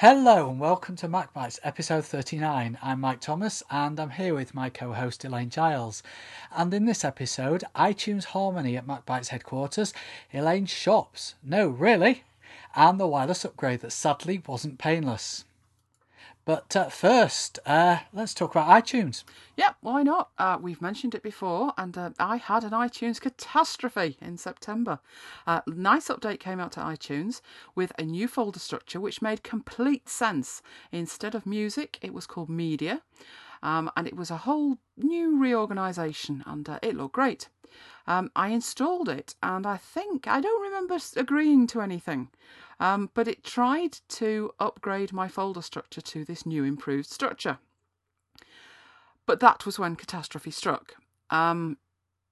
Hello and welcome to MacBites episode 39. I'm Mike Thomas and I'm here with my co host Elaine Giles. And in this episode, iTunes Harmony at MacBites headquarters, Elaine shops. No, really? And the wireless upgrade that sadly wasn't painless. But uh, first, uh, let's talk about iTunes. Yep, why not? Uh, we've mentioned it before, and uh, I had an iTunes catastrophe in September. Uh, nice update came out to iTunes with a new folder structure which made complete sense. Instead of music, it was called media, um, and it was a whole new reorganization, and uh, it looked great. Um, I installed it, and I think I don't remember agreeing to anything. Um, but it tried to upgrade my folder structure to this new improved structure. But that was when catastrophe struck. Um,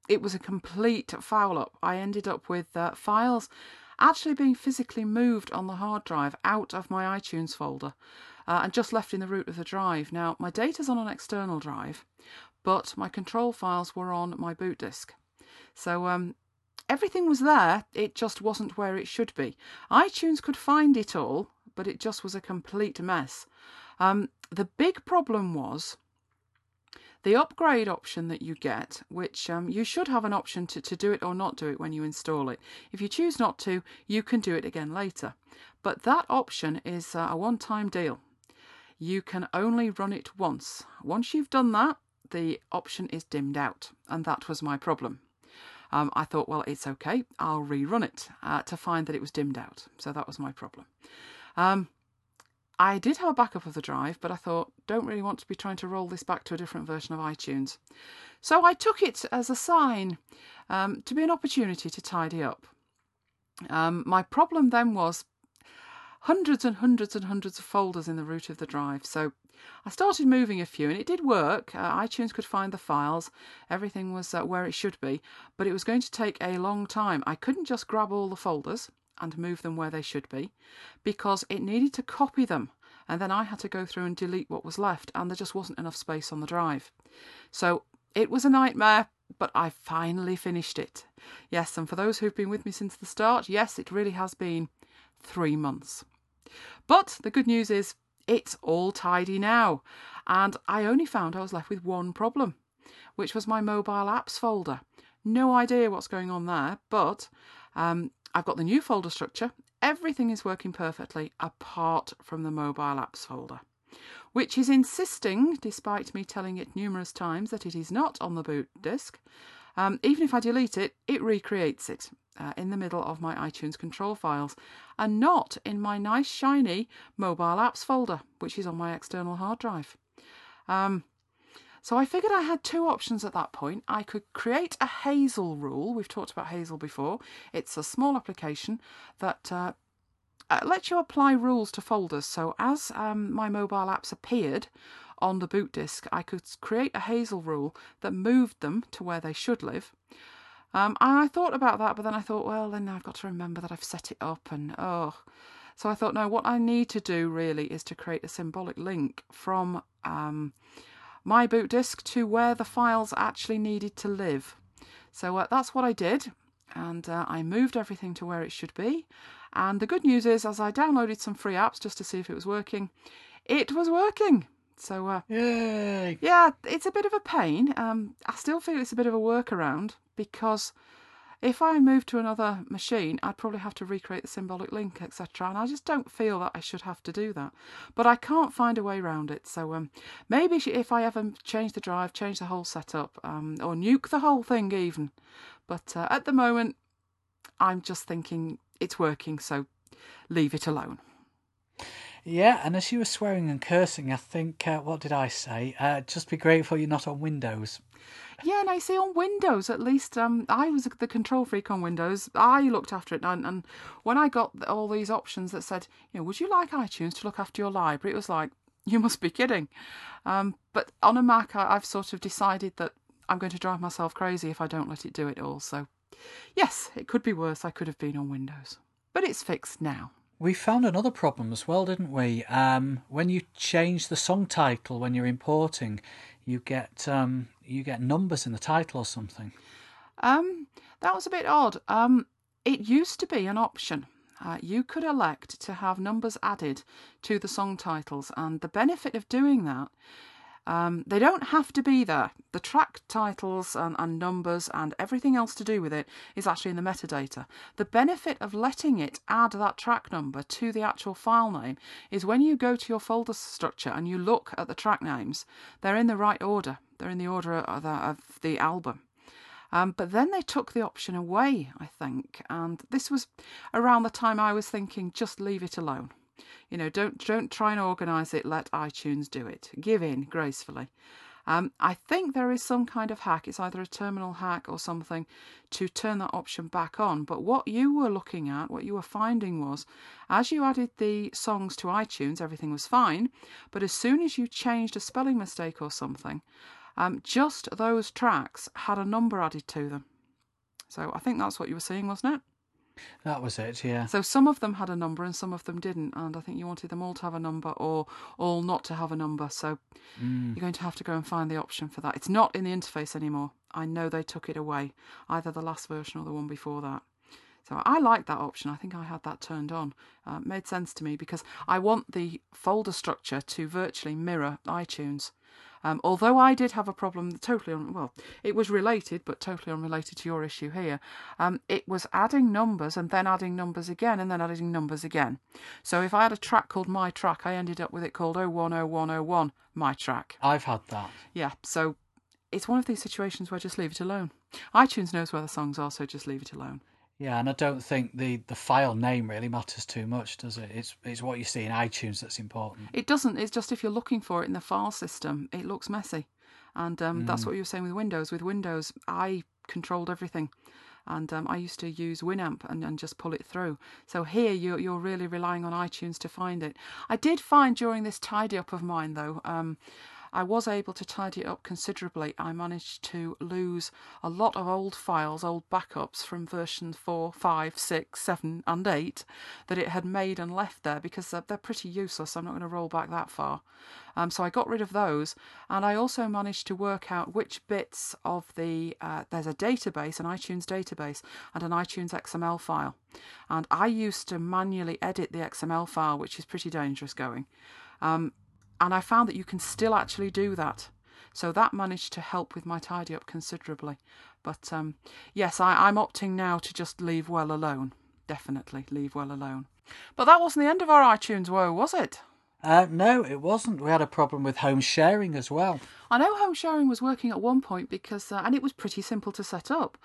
it was a complete foul up. I ended up with uh, files actually being physically moved on the hard drive out of my iTunes folder uh, and just left in the root of the drive. Now, my data's on an external drive, but my control files were on my boot disk. So um, everything was there, it just wasn't where it should be. iTunes could find it all, but it just was a complete mess. Um, the big problem was the upgrade option that you get, which um, you should have an option to, to do it or not do it when you install it. If you choose not to, you can do it again later. But that option is uh, a one time deal. You can only run it once. Once you've done that, the option is dimmed out, and that was my problem um, I thought, well, it's okay. I'll rerun it uh, to find that it was dimmed out. So that was my problem. Um, I did have a backup of the drive, but I thought, don't really want to be trying to roll this back to a different version of iTunes. So I took it as a sign um, to be an opportunity to tidy up. Um, my problem then was hundreds and hundreds and hundreds of folders in the root of the drive. So I started moving a few and it did work. Uh, iTunes could find the files, everything was uh, where it should be, but it was going to take a long time. I couldn't just grab all the folders and move them where they should be because it needed to copy them and then I had to go through and delete what was left and there just wasn't enough space on the drive. So it was a nightmare, but I finally finished it. Yes, and for those who've been with me since the start, yes, it really has been three months. But the good news is it's all tidy now. And I only found I was left with one problem, which was my mobile apps folder. No idea what's going on there, but um, I've got the new folder structure. Everything is working perfectly apart from the mobile apps folder, which is insisting, despite me telling it numerous times that it is not on the boot disk. Um, even if I delete it, it recreates it uh, in the middle of my iTunes control files and not in my nice shiny mobile apps folder, which is on my external hard drive. Um, so I figured I had two options at that point. I could create a Hazel rule. We've talked about Hazel before. It's a small application that uh, uh, lets you apply rules to folders. So as um, my mobile apps appeared on the boot disk, I could create a Hazel rule that moved them to where they should live. Um, and I thought about that, but then I thought, well, then I've got to remember that I've set it up, and oh. So I thought, no, what I need to do really is to create a symbolic link from um, my boot disk to where the files actually needed to live. So uh, that's what I did, and uh, I moved everything to where it should be. And the good news is, as I downloaded some free apps just to see if it was working, it was working. So, uh, Yay! Yeah, it's a bit of a pain. Um, I still feel it's a bit of a workaround because if I moved to another machine, I'd probably have to recreate the symbolic link, etc. And I just don't feel that I should have to do that. But I can't find a way around it. So um, maybe if I ever change the drive, change the whole setup, um, or nuke the whole thing even. But uh, at the moment, I'm just thinking it's working, so leave it alone. Yeah, and as you were swearing and cursing, I think, uh, what did I say? Uh, just be grateful you're not on Windows. Yeah, and I say on Windows at least. Um, I was the control freak on Windows. I looked after it, and, and when I got all these options that said, you know, would you like iTunes to look after your library? It was like, you must be kidding. Um, but on a Mac, I, I've sort of decided that I'm going to drive myself crazy if I don't let it do it all. So, yes, it could be worse. I could have been on Windows, but it's fixed now. We found another problem as well, didn't we? Um, when you change the song title when you're importing, you get um, you get numbers in the title or something. Um, that was a bit odd. Um, it used to be an option. uh, you could elect to have numbers added to the song titles, and the benefit of doing that. Um, they don't have to be there. The track titles and, and numbers and everything else to do with it is actually in the metadata. The benefit of letting it add that track number to the actual file name is when you go to your folder structure and you look at the track names, they're in the right order. They're in the order of the, of the album. Um, but then they took the option away, I think, and this was around the time I was thinking, just leave it alone. You know, don't don't try and organise it. Let iTunes do it. Give in gracefully. Um, I think there is some kind of hack. It's either a terminal hack or something to turn that option back on. But what you were looking at, what you were finding was, as you added the songs to iTunes, everything was fine. But as soon as you changed a spelling mistake or something, um, just those tracks had a number added to them. So I think that's what you were seeing, wasn't it? That was it, yeah. So some of them had a number and some of them didn't, and I think you wanted them all to have a number or all not to have a number. So mm. you're going to have to go and find the option for that. It's not in the interface anymore. I know they took it away, either the last version or the one before that. So I like that option. I think I had that turned on. Uh, made sense to me because I want the folder structure to virtually mirror iTunes. Um, although I did have a problem, totally on, well, it was related, but totally unrelated to your issue here. Um, it was adding numbers and then adding numbers again and then adding numbers again. So if I had a track called My Track, I ended up with it called 010101 My Track. I've had that. Yeah, so it's one of these situations where just leave it alone. iTunes knows where the songs are, so just leave it alone. Yeah, and I don't think the, the file name really matters too much, does it? It's it's what you see in iTunes that's important. It doesn't. It's just if you're looking for it in the file system, it looks messy, and um, mm. that's what you were saying with Windows. With Windows, I controlled everything, and um, I used to use Winamp and, and just pull it through. So here you're you're really relying on iTunes to find it. I did find during this tidy up of mine though. Um, I was able to tidy it up considerably. I managed to lose a lot of old files, old backups from version 4, 5, 6, 7, and 8 that it had made and left there because they're, they're pretty useless. I'm not going to roll back that far. Um, so I got rid of those, and I also managed to work out which bits of the uh, there's a database, an iTunes database, and an iTunes XML file. And I used to manually edit the XML file, which is pretty dangerous going. Um, and I found that you can still actually do that. So that managed to help with my tidy up considerably. But um, yes, I, I'm opting now to just leave well alone. Definitely leave well alone. But that wasn't the end of our iTunes woe, was it? Uh, no, it wasn't. We had a problem with home sharing as well. I know home sharing was working at one point because, uh, and it was pretty simple to set up.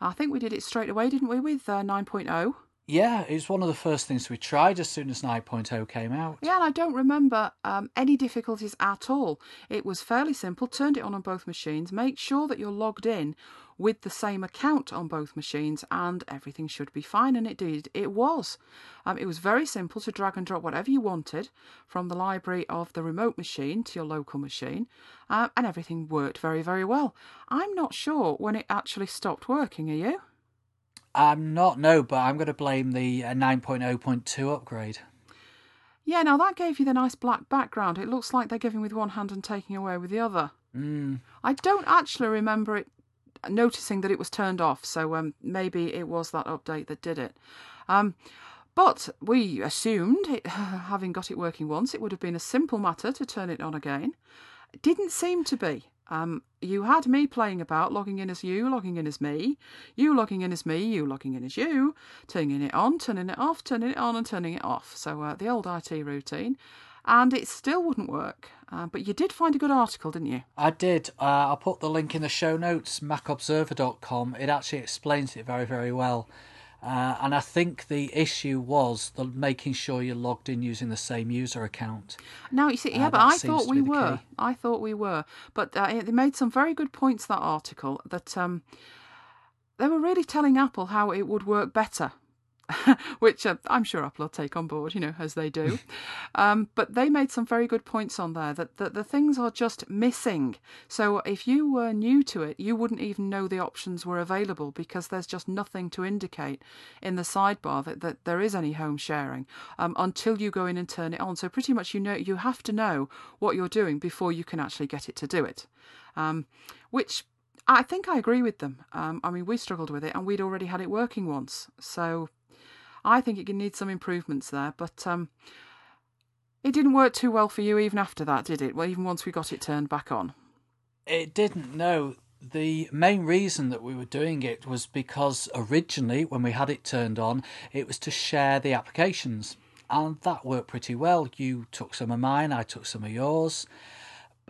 I think we did it straight away, didn't we, with uh, 9.0? Yeah, it was one of the first things we tried as soon as 9.0 came out. Yeah, and I don't remember um, any difficulties at all. It was fairly simple. Turned it on on both machines. Make sure that you're logged in with the same account on both machines, and everything should be fine. And it did. It was. Um, it was very simple to drag and drop whatever you wanted from the library of the remote machine to your local machine, uh, and everything worked very, very well. I'm not sure when it actually stopped working. Are you? I'm not, no, but I'm going to blame the uh, 9.0.2 upgrade. Yeah, now that gave you the nice black background. It looks like they're giving with one hand and taking away with the other. Mm. I don't actually remember it noticing that it was turned off, so um, maybe it was that update that did it. Um, but we assumed, it, having got it working once, it would have been a simple matter to turn it on again. It didn't seem to be. Um, you had me playing about, logging in as you, logging in as me, you logging in as me, you logging in as you, turning it on, turning it off, turning it on, and turning it off. So uh, the old IT routine. And it still wouldn't work. Uh, but you did find a good article, didn't you? I did. Uh, I'll put the link in the show notes, macobserver.com. It actually explains it very, very well. Uh, and I think the issue was the making sure you're logged in using the same user account. Now you see, yeah, uh, but I thought we were. Key. I thought we were, but uh, they made some very good points that article that um, they were really telling Apple how it would work better which uh, I'm sure Apple will take on board, you know, as they do. um, but they made some very good points on there that, that the things are just missing. So if you were new to it, you wouldn't even know the options were available because there's just nothing to indicate in the sidebar that, that there is any home sharing um, until you go in and turn it on. So pretty much you know you have to know what you're doing before you can actually get it to do it. Um, which I think I agree with them. Um, I mean, we struggled with it and we'd already had it working once. So I think it can need some improvements there, but um, it didn't work too well for you even after that, did it? Well, even once we got it turned back on. It didn't, no. The main reason that we were doing it was because originally, when we had it turned on, it was to share the applications. And that worked pretty well. You took some of mine, I took some of yours.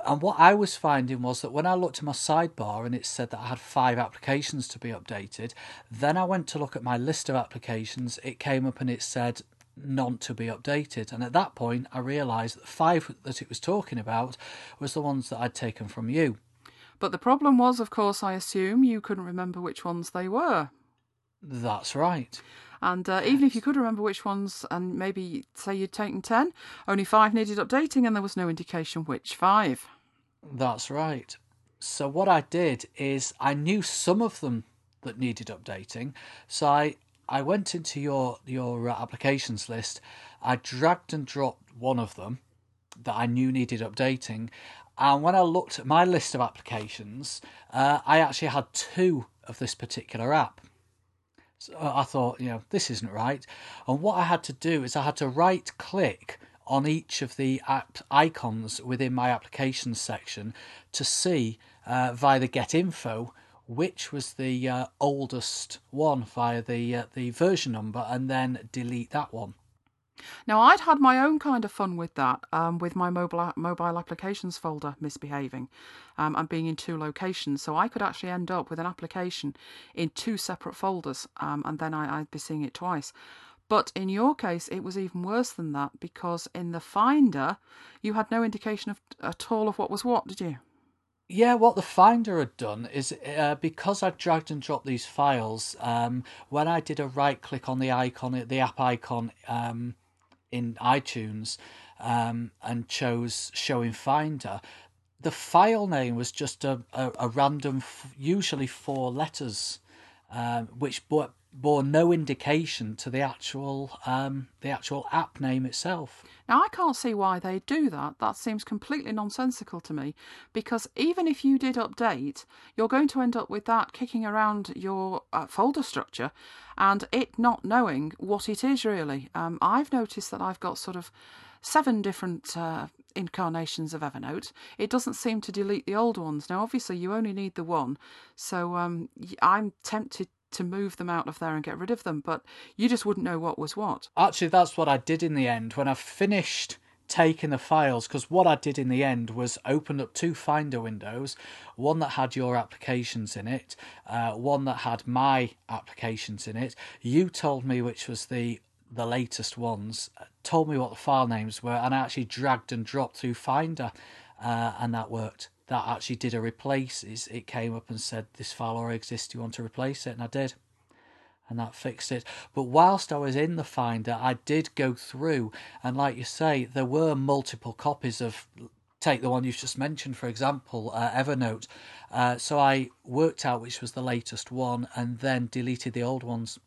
And what I was finding was that when I looked at my sidebar and it said that I had five applications to be updated, then I went to look at my list of applications. It came up and it said none to be updated. And at that point, I realised that the five that it was talking about was the ones that I'd taken from you. But the problem was, of course, I assume you couldn't remember which ones they were. That's right. And uh, even if you could remember which ones, and maybe say you'd taken 10, only five needed updating, and there was no indication which five. That's right. So, what I did is I knew some of them that needed updating. So, I, I went into your, your uh, applications list, I dragged and dropped one of them that I knew needed updating. And when I looked at my list of applications, uh, I actually had two of this particular app. So I thought, you know, this isn't right. And what I had to do is I had to right click on each of the app icons within my applications section to see uh, via the get info which was the uh, oldest one via the uh, the version number and then delete that one. Now, I'd had my own kind of fun with that, um, with my mobile mobile applications folder misbehaving um, and being in two locations. So I could actually end up with an application in two separate folders, um, and then I, I'd be seeing it twice. But in your case, it was even worse than that because in the Finder, you had no indication of, at all of what was what, did you? Yeah, what the Finder had done is uh, because I'd dragged and dropped these files, um, when I did a right click on the icon, the app icon um, in iTunes um, and chose Show in Finder, the file name was just a, a, a random, usually four letters, uh, which bore, bore no indication to the actual um, the actual app name itself. Now, I can't see why they do that. That seems completely nonsensical to me because even if you did update, you're going to end up with that kicking around your uh, folder structure and it not knowing what it is really. Um, I've noticed that I've got sort of seven different uh, incarnations of Evernote. It doesn't seem to delete the old ones. Now, obviously, you only need the one, so um, I'm tempted to move them out of there and get rid of them, but you just wouldn't know what was what. Actually, that's what I did in the end when I finished taking the files because what I did in the end was open up two Finder windows, one that had your applications in it, uh, one that had my applications in it. You told me which was the the latest ones, told me what the file names were, and I actually dragged and dropped through Finder, uh, and that worked that actually did a replace it came up and said this file already exists do you want to replace it? And i did. And that fixed it. But whilst i was in the finder i did go through and like you say there were multiple copies of take the one you've just mentioned for example uh, evernote. Uh, so i worked out which was the latest one and then deleted the old ones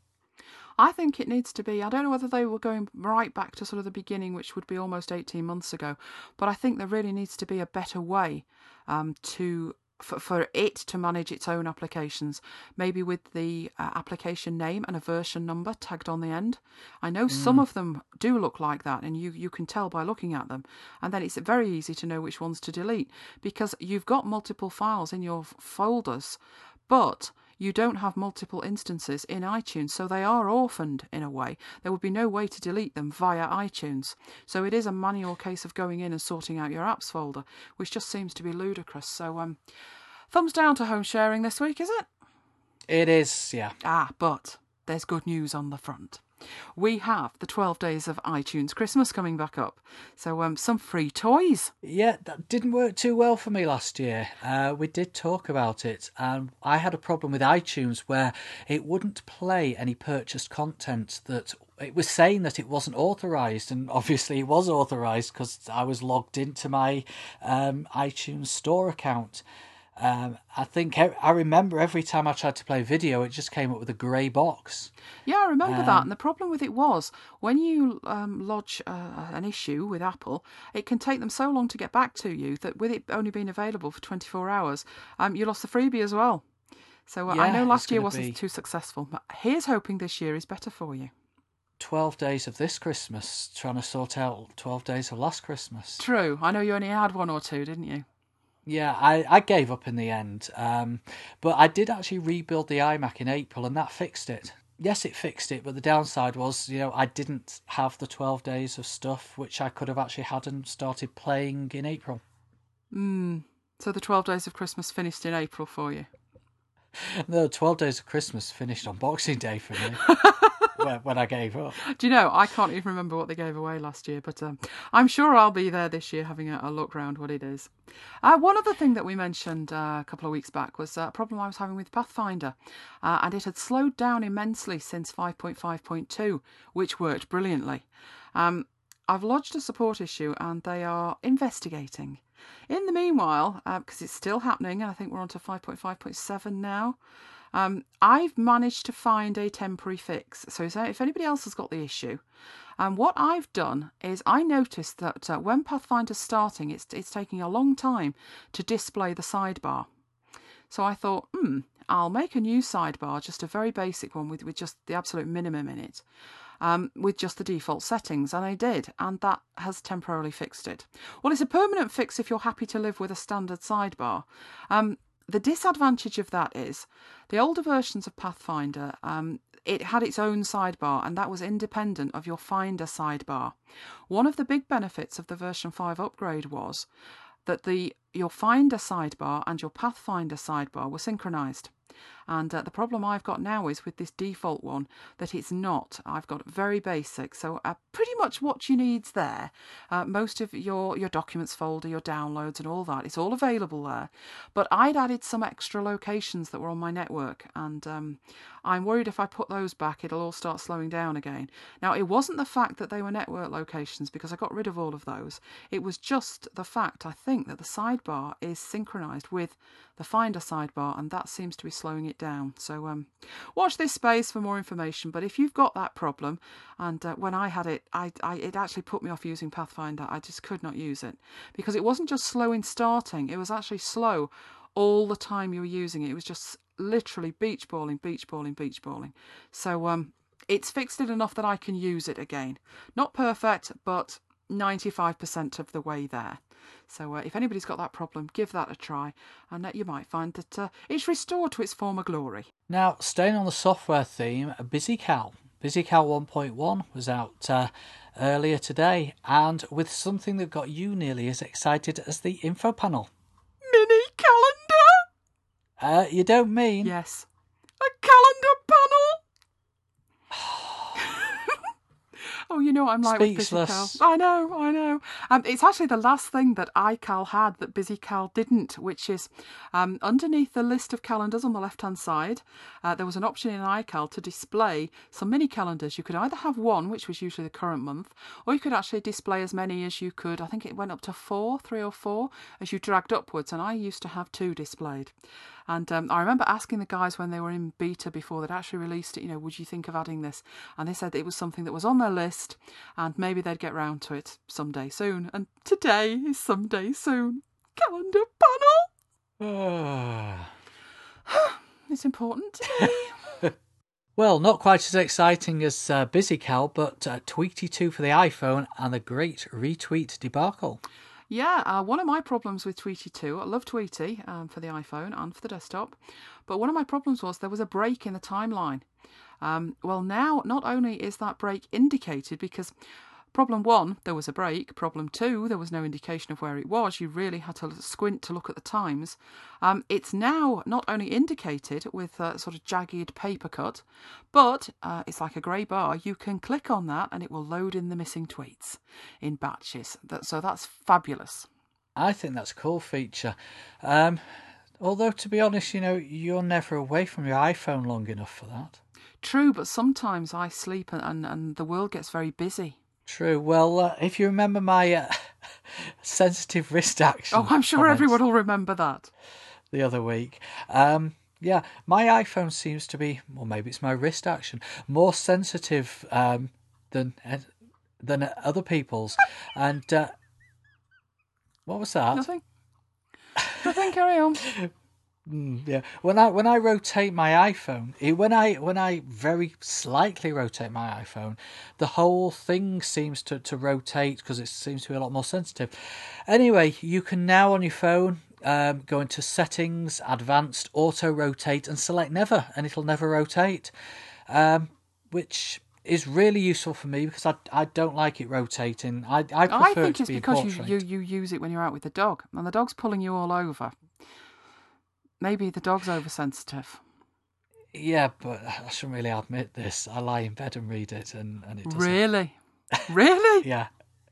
I think it needs to be. I don't know whether they were going right back to sort of the beginning, which would be almost 18 months ago, but I think there really needs to be a better way um, to for, for it to manage its own applications, maybe with the uh, application name and a version number tagged on the end. I know mm. some of them do look like that, and you, you can tell by looking at them. And then it's very easy to know which ones to delete because you've got multiple files in your folders, but you don't have multiple instances in iTunes, so they are orphaned in a way. There would be no way to delete them via iTunes. So it is a manual case of going in and sorting out your apps folder, which just seems to be ludicrous. So, um, thumbs down to home sharing this week, is it? It is, yeah. Ah, but there's good news on the front we have the 12 days of iTunes Christmas coming back up. So, um, some free toys. Yeah, that didn't work too well for me last year. Uh, we did talk about it, and I had a problem with iTunes where it wouldn't play any purchased content that it was saying that it wasn't authorized, and obviously it was authorized because I was logged into my um, iTunes Store account. Um, I think I remember every time I tried to play video, it just came up with a grey box. Yeah, I remember um, that. And the problem with it was when you um, lodge uh, an issue with Apple, it can take them so long to get back to you that with it only being available for 24 hours, um, you lost the freebie as well. So uh, yeah, I know last year wasn't too successful, but here's hoping this year is better for you. 12 days of this Christmas trying to sort out 12 days of last Christmas. True. I know you only had one or two, didn't you? Yeah, I, I gave up in the end. Um, but I did actually rebuild the iMac in April and that fixed it. Yes, it fixed it, but the downside was, you know, I didn't have the 12 days of stuff which I could have actually had and started playing in April. Mm. So the 12 days of Christmas finished in April for you? The 12 days of Christmas finished on Boxing Day for me. when, I gave up. Do you know, I can't even remember what they gave away last year, but um, I'm sure I'll be there this year having a, a look round what it is. Uh, one other thing that we mentioned uh, a couple of weeks back was a problem I was having with Path Finder, uh, and it had slowed down immensely since 5.5.2, which worked brilliantly. Um, I've lodged a support issue and they are investigating. In the meanwhile, because uh, it's still happening, and I think we're on to 5.5.7 now, um, I've managed to find a temporary fix. So if anybody else has got the issue, and um, what I've done is I noticed that uh, when Path Finder's starting, it's it's taking a long time to display the sidebar. So I thought, hmm, I'll make a new sidebar, just a very basic one with, with just the absolute minimum in it. Um, with just the default settings, and I did, and that has temporarily fixed it. Well, it's a permanent fix if you're happy to live with a standard sidebar. Um, the disadvantage of that is the older versions of Path Finder, um, it had its own sidebar and that was independent of your Finder sidebar. One of the big benefits of the version 5 upgrade was that the your Finder sidebar and your Path Finder sidebar were synchronized. And uh, the problem I've got now is with this default one that it's not. I've got very basic, so uh, pretty much what you need's there. Uh, most of your your documents folder, your downloads, and all that, it's all available there. But I'd added some extra locations that were on my network, and um, I'm worried if I put those back, it'll all start slowing down again. Now, it wasn't the fact that they were network locations because I got rid of all of those. It was just the fact, I think, that the sidebar is synchronized with the Finder sidebar, and that seems to be slowing it down. So um, watch this space for more information. But if you've got that problem, and uh, when I had it, I, I, it actually put me off using Path Finder. I just could not use it because it wasn't just slow in starting; it was actually slow all the time you were using it. It was just literally beach balling, beach balling, beach balling. So um, it's fixed it enough that I can use it again. Not perfect, but 95% of the way there. So uh, if anybody's got that problem, give that a try, and uh, you might find that uh, it's restored to its former glory. Now, staying on the software theme, BusyCal. BusyCal 1.1 was out uh, earlier today, and with something that got you nearly as excited as the info panel. Mini calendar? Uh, you don't mean? Yes. A Oh, you know what I'm like Speechless. with BusyCal. I know, I know. Um, it's actually the last thing that iCal had that BusyCal didn't, which is um, underneath the list of calendars on the left-hand side, uh, there was an option in iCal to display some mini calendars. You could either have one, which was usually the current month, or you could actually display as many as you could. I think it went up to four, three or four, as you dragged upwards, and I used to have two displayed. And um, I remember asking the guys when they were in beta before they'd actually released it, you know, would you think of adding this? And they said it was something that was on their list and maybe they'd get round to it someday soon. And today is someday soon. Calendar panel! it's important to me. Well, not quite as exciting as uh, BusyCal, but uh, Tweetie 2 for the iPhone and the great retweet debacle. Yeah, uh, one of my problems with Tweetie 2, I love Tweetie um, for the iPhone and for the desktop, but one of my problems was there was a break in the timeline. Um, well, now not only is that break indicated because Problem one, there was a break. Problem two, there was no indication of where it was. You really had to squint to look at the times. Um, it's now not only indicated with a sort of jagged paper cut, but uh, it's like a grey bar. You can click on that and it will load in the missing tweets in batches. That, so that's fabulous. I think that's a cool feature. Um, although, to be honest, you know, you're never away from your iPhone long enough for that. True, but sometimes I sleep and, and, and the world gets very busy. True. Well, uh, if you remember my uh, sensitive wrist action. Oh, I'm sure everyone will remember that. The other week. Um, yeah, my iPhone seems to be, or maybe it's my wrist action, more sensitive um, than than other people's. and uh, what was that? Nothing. Nothing. Carry on. Mm, yeah. When I when I rotate my iPhone, it, when I when I very slightly rotate my iPhone, the whole thing seems to to rotate because it seems to be a lot more sensitive. Anyway, you can now on your phone um, go into settings, advanced, auto rotate, and select never, and it'll never rotate, um, which is really useful for me because I, I don't like it rotating. I I prefer I think it to it's be because you, you, you use it when you're out with the dog, and the dog's pulling you all over. Maybe the dog's oversensitive. Yeah, but I shouldn't really admit this. I lie in bed and read it, and, and it doesn't. Really? Really? Yeah,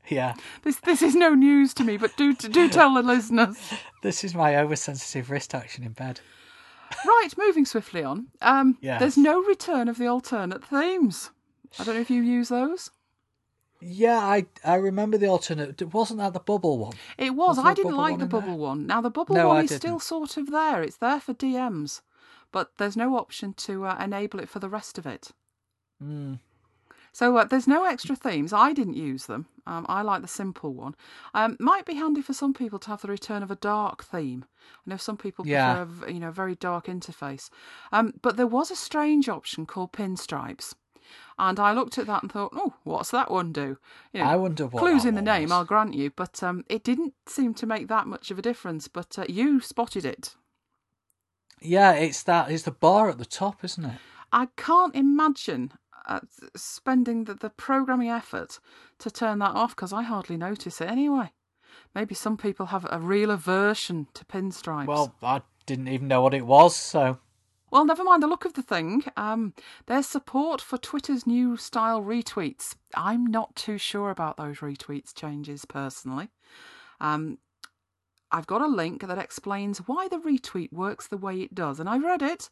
yeah. This this is no news to me, but do do tell the listeners. This is my oversensitive wrist action in bed. Right, moving swiftly on. Um, Yes. There's no return of the alternate themes. I don't know if you use those. Yeah, I I remember the alternate. Wasn't that the bubble one? It was. Was I didn't like the in there? bubble one. Now the bubble No, one I is still didn't. sort of there. It's there for DMs, but there's no option to uh, enable it for the rest of it. Mm. So uh, there's no extra themes. I didn't use them. Um, I like the simple one. Um, might be handy for some people to have the return of a dark theme. I know some people Yeah. prefer a, you know a very dark interface. Um, but there was a strange option called pinstripes, and I looked at that and thought, oh, what's that one do? You know, I wonder what clues in the name, was. I'll grant you, but um, it didn't seem to make that much of a difference. But uh, you spotted it. Yeah, it's that. It's the bar at the top, isn't it? I can't imagine uh, spending the, the programming effort to turn that off because I hardly notice it anyway. Maybe some people have a real aversion to pinstripes. Well, I didn't even know what it was, so Well, never mind the look of the thing. Um, there's support for Twitter's new style retweets. I'm not too sure about those retweets changes personally. Um, I've got a link that explains why the retweet works the way it does, and I read it,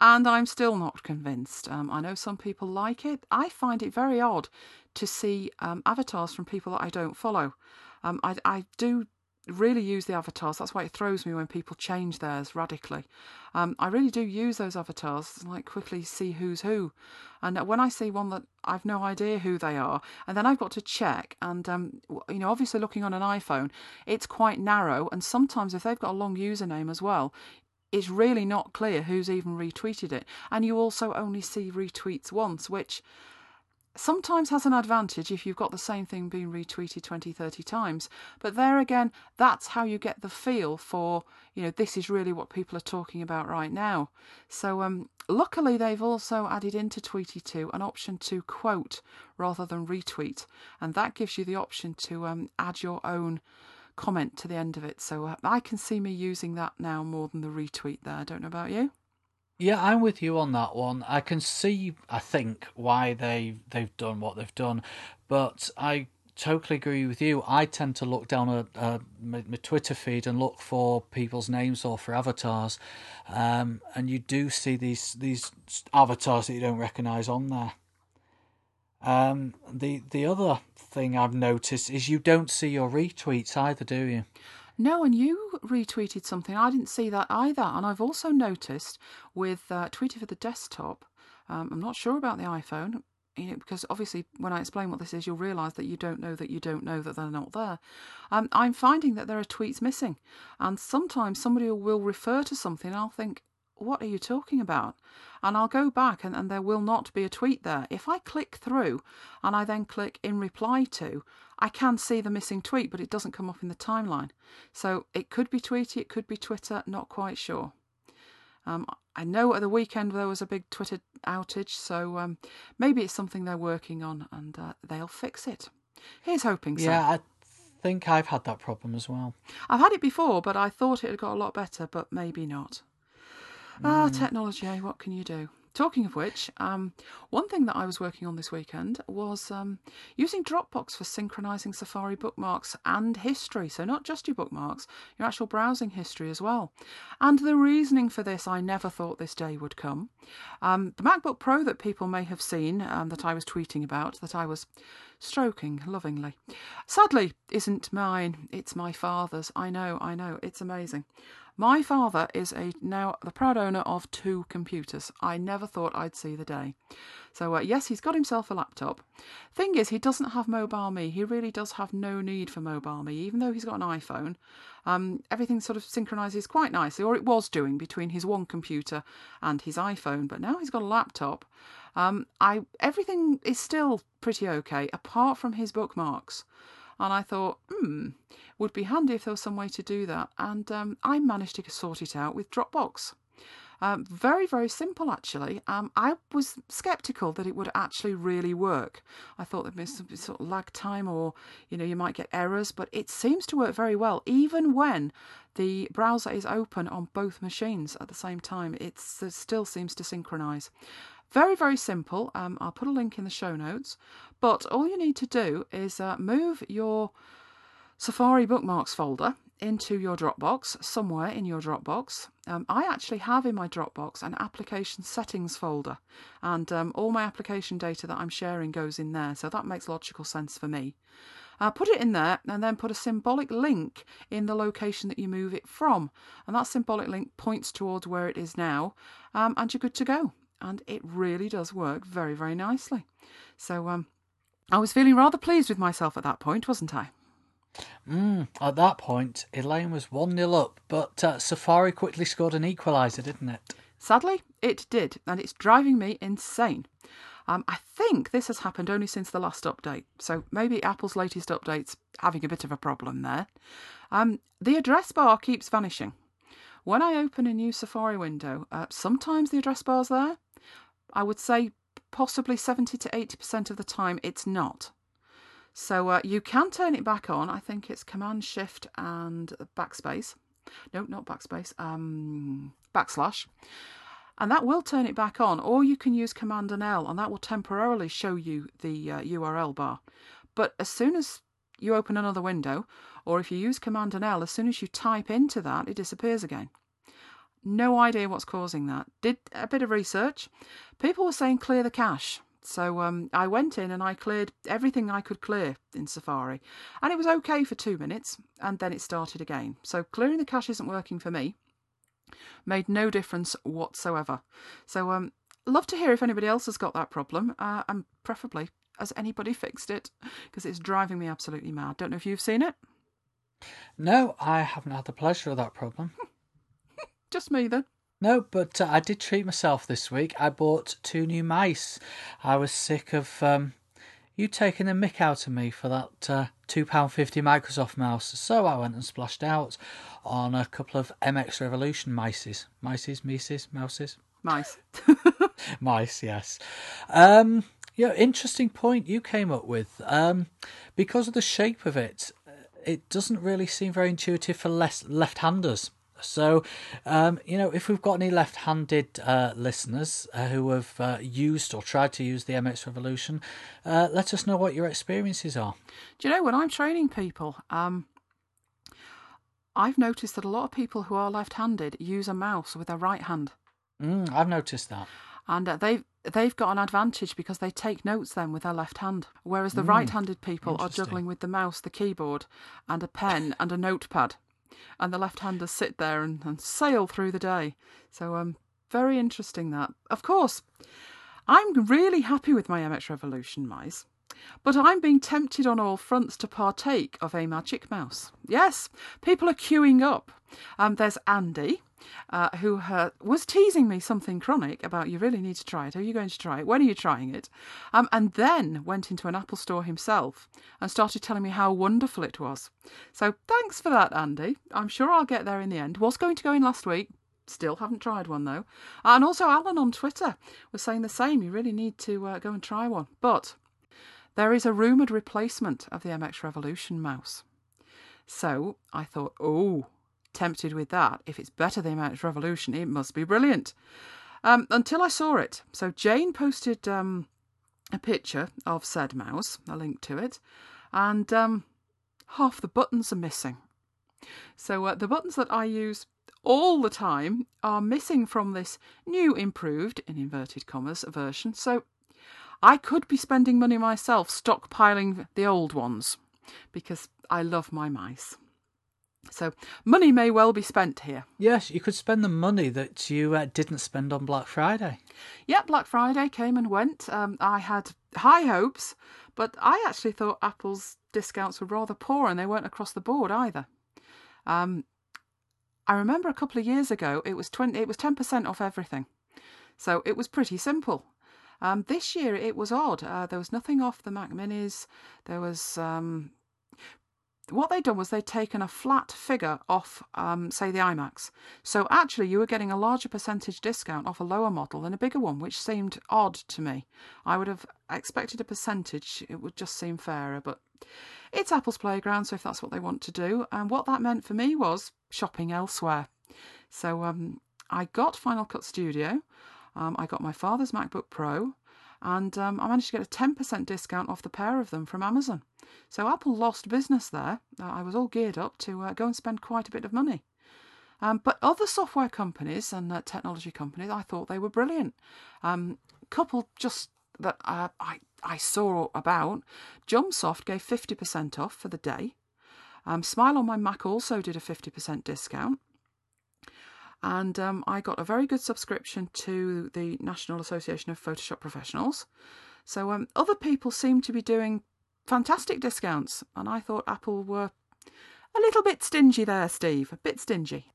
and I'm still not convinced. Um, I know some people like it. I find it very odd to see um, avatars from people that I don't follow. Um, I, I do really use the avatars. That's why it throws me when people change theirs radically. Um, I really do use those avatars, like quickly see who's who. And when I see one that I've no idea who they are, and then I've got to check, and um, you know, obviously looking on an iPhone, it's quite narrow, and sometimes if they've got a long username as well, it's really not clear who's even retweeted it. And you also only see retweets once, which sometimes has an advantage if you've got the same thing being retweeted 20 30 times but there again that's how you get the feel for you know this is really what people are talking about right now. So um luckily they've also added into tweetie 2 an option to quote rather than retweet and that gives you the option to um, add your own comment to the end of it. So uh, i can see me using that now more than the retweet there. I don't know about you Yeah, I'm with you on that one. I can see, I think, why they they've done what they've done, but I totally agree with you. I tend to look down at uh, my, my Twitter feed and look for people's names or for avatars, um, and you do see these these avatars that you don't recognise on there. Um, the the other thing I've noticed is you don't see your retweets either, do you? No, and you retweeted something. I didn't see that either. And I've also noticed with uh, Tweetie for the desktop, um, I'm not sure about the iPhone, you know, because obviously when I explain what this is, you'll realise that you don't know that you don't know that they're not there. Um, I'm finding that there are tweets missing. And sometimes somebody will refer to something and I'll think, what are you talking about? And I'll go back and, and there will not be a tweet there. If I click through and I then click in reply to, I can see the missing tweet, but it doesn't come up in the timeline. So it could be Tweetie, it could be Twitter, not quite sure. Um, I know at the weekend there was a big Twitter outage, so um, maybe it's something they're working on and uh, they'll fix it. Here's hoping so. Yeah, I think I've had that problem as well. I've had it before, but I thought it had got a lot better, but maybe not. Ah, technology, eh? What can you do? Talking of which, um, one thing that I was working on this weekend was um, using Dropbox for synchronizing Safari bookmarks and history. So, not just your bookmarks, your actual browsing history as well. And the reasoning for this, I never thought this day would come. Um, the MacBook Pro that people may have seen um, that I was tweeting about, that I was stroking lovingly, sadly isn't mine, it's my father's. I know, I know, it's amazing. My father is a now the proud owner of two computers. I never thought I'd see the day. So uh, yes, he's got himself a laptop. Thing is, he doesn't have MobileMe. He really does have no need for MobileMe, even though he's got an iPhone. Um, everything sort of synchronizes quite nicely, or it was doing between his one computer and his iPhone. But now he's got a laptop. Um, I everything is still pretty okay, apart from his bookmarks. And I thought, hmm, would be handy if there was some way to do that. And um, I managed to sort it out with Dropbox. Um, very, very simple actually. Um, I was skeptical that it would actually really work. I thought there'd be some sort of lag time or, you know, you might get errors, but it seems to work very well. Even when the browser is open on both machines at the same time, it still seems to synchronize. Very, very simple. Um, I'll put a link in the show notes. But all you need to do is uh, move your Safari bookmarks folder into your Dropbox, somewhere in your Dropbox. Um, I actually have in my Dropbox an application settings folder, and um, all my application data that I'm sharing goes in there, so that makes logical sense for me. Uh, put it in there and then put a symbolic link in the location that you move it from, and that symbolic link points towards where it is now, um, and you're good to go and it really does work very, very nicely. So um, I was feeling rather pleased with myself at that point, wasn't I? Mm, at that point, Elaine was 1 0 up, but uh, Safari quickly scored an equaliser, didn't it? Sadly, it did, and it's driving me insane. Um, I think this has happened only since the last update, so maybe Apple's latest update's having a bit of a problem there. Um, the address bar keeps vanishing. When I open a new Safari window, uh, sometimes the address bar's there, I would say possibly 70 to 80% of the time it's not. So uh, you can turn it back on. I think it's Command Shift and backspace. No, not backspace. Um, backslash. And that will turn it back on. Or you can use Command and L, and that will temporarily show you the uh, URL bar. But as soon as you open another window, or if you use Command and L, as soon as you type into that, it disappears again. No idea what's causing that. Did a bit of research. People were saying clear the cache. So um, I went in and I cleared everything I could clear in Safari. And it was okay for two minutes and then it started again. So clearing the cache isn't working for me. Made no difference whatsoever. So um, love to hear if anybody else has got that problem uh, and preferably has anybody fixed it because it's driving me absolutely mad. Don't know if you've seen it. No, I haven't had the pleasure of that problem. Just me then. No, but uh, I did treat myself this week. I bought two new mice. I was sick of um, you taking a mick out of me for that uh, £2.50 Microsoft mouse, so I went and splashed out on a couple of MX Revolution mices. Mices, mices, mouses? Mice. mice, yes. Um, yeah, interesting point you came up with. Um, because of the shape of it, it doesn't really seem very intuitive for less left-handers. So, um, you know, if we've got any left handed uh, listeners uh, who have uh, used or tried to use the MX Revolution, uh, let us know what your experiences are. Do you know, when I'm training people, um, I've noticed that a lot of people who are left handed use a mouse with their right hand. Mm, I've noticed that. And uh, they've they've got an advantage because they take notes then with their left hand, whereas the mm, right-handed people are juggling with the mouse, the keyboard, and a pen and a notepad and the left-handers sit there and, and sail through the day. So um, very interesting that. Of course, I'm really happy with my MX Revolution mice. But I'm being tempted on all fronts to partake of a magic mouse. Yes, people are queuing up. Um, there's Andy, uh, who uh, was teasing me something chronic about you really need to try it. Are you going to try it? When are you trying it? Um, and then went into an Apple store himself and started telling me how wonderful it was. So thanks for that, Andy. I'm sure I'll get there in the end. Was going to go in last week. Still haven't tried one though. And also, Alan on Twitter was saying the same. You really need to uh, go and try one. But there is a rumoured replacement of the MX Revolution mouse. So I thought, oh, tempted with that. If it's better than MX Revolution, it must be brilliant. Um, until I saw it. So Jane posted um, a picture of said mouse, a link to it, and um, half the buttons are missing. So uh, the buttons that I use all the time are missing from this new improved, in inverted commas, version. So I could be spending money myself stockpiling the old ones because I love my mice. So money may well be spent here. Yes, you could spend the money that you uh, didn't spend on Black Friday. Yeah, Black Friday came and went. Um, I had high hopes, but I actually thought Apple's discounts were rather poor and they weren't across the board either. Um, I remember a couple of years ago it was 20, it was 10% off everything. So it was pretty simple. Um, this year it was odd. Uh, there was nothing off the Mac Minis. There was um, what they'd done was they'd taken a flat figure off, um, say, the iMacs. So actually, you were getting a larger percentage discount off a lower model than a bigger one, which seemed odd to me. I would have expected a percentage, it would just seem fairer, but it's Apple's playground, so if that's what they want to do. And what that meant for me was shopping elsewhere. So um, I got Final Cut Studio, um, I got my father's MacBook Pro, and um, I managed to get a 10% discount off the pair of them from Amazon. So Apple lost business there. Uh, I was all geared up to uh, go and spend quite a bit of money. Um, but other software companies and uh, technology companies, I thought they were brilliant. Um, couple just that uh, I I saw about, Jumsoft gave 50% off for the day. Um, Smile on my Mac also did a 50% discount. And um, I got a very good subscription to the National Association of Photoshop Professionals. So um, other people seem to be doing fantastic discounts, and I thought Apple were a little bit stingy there, Steve. A bit stingy.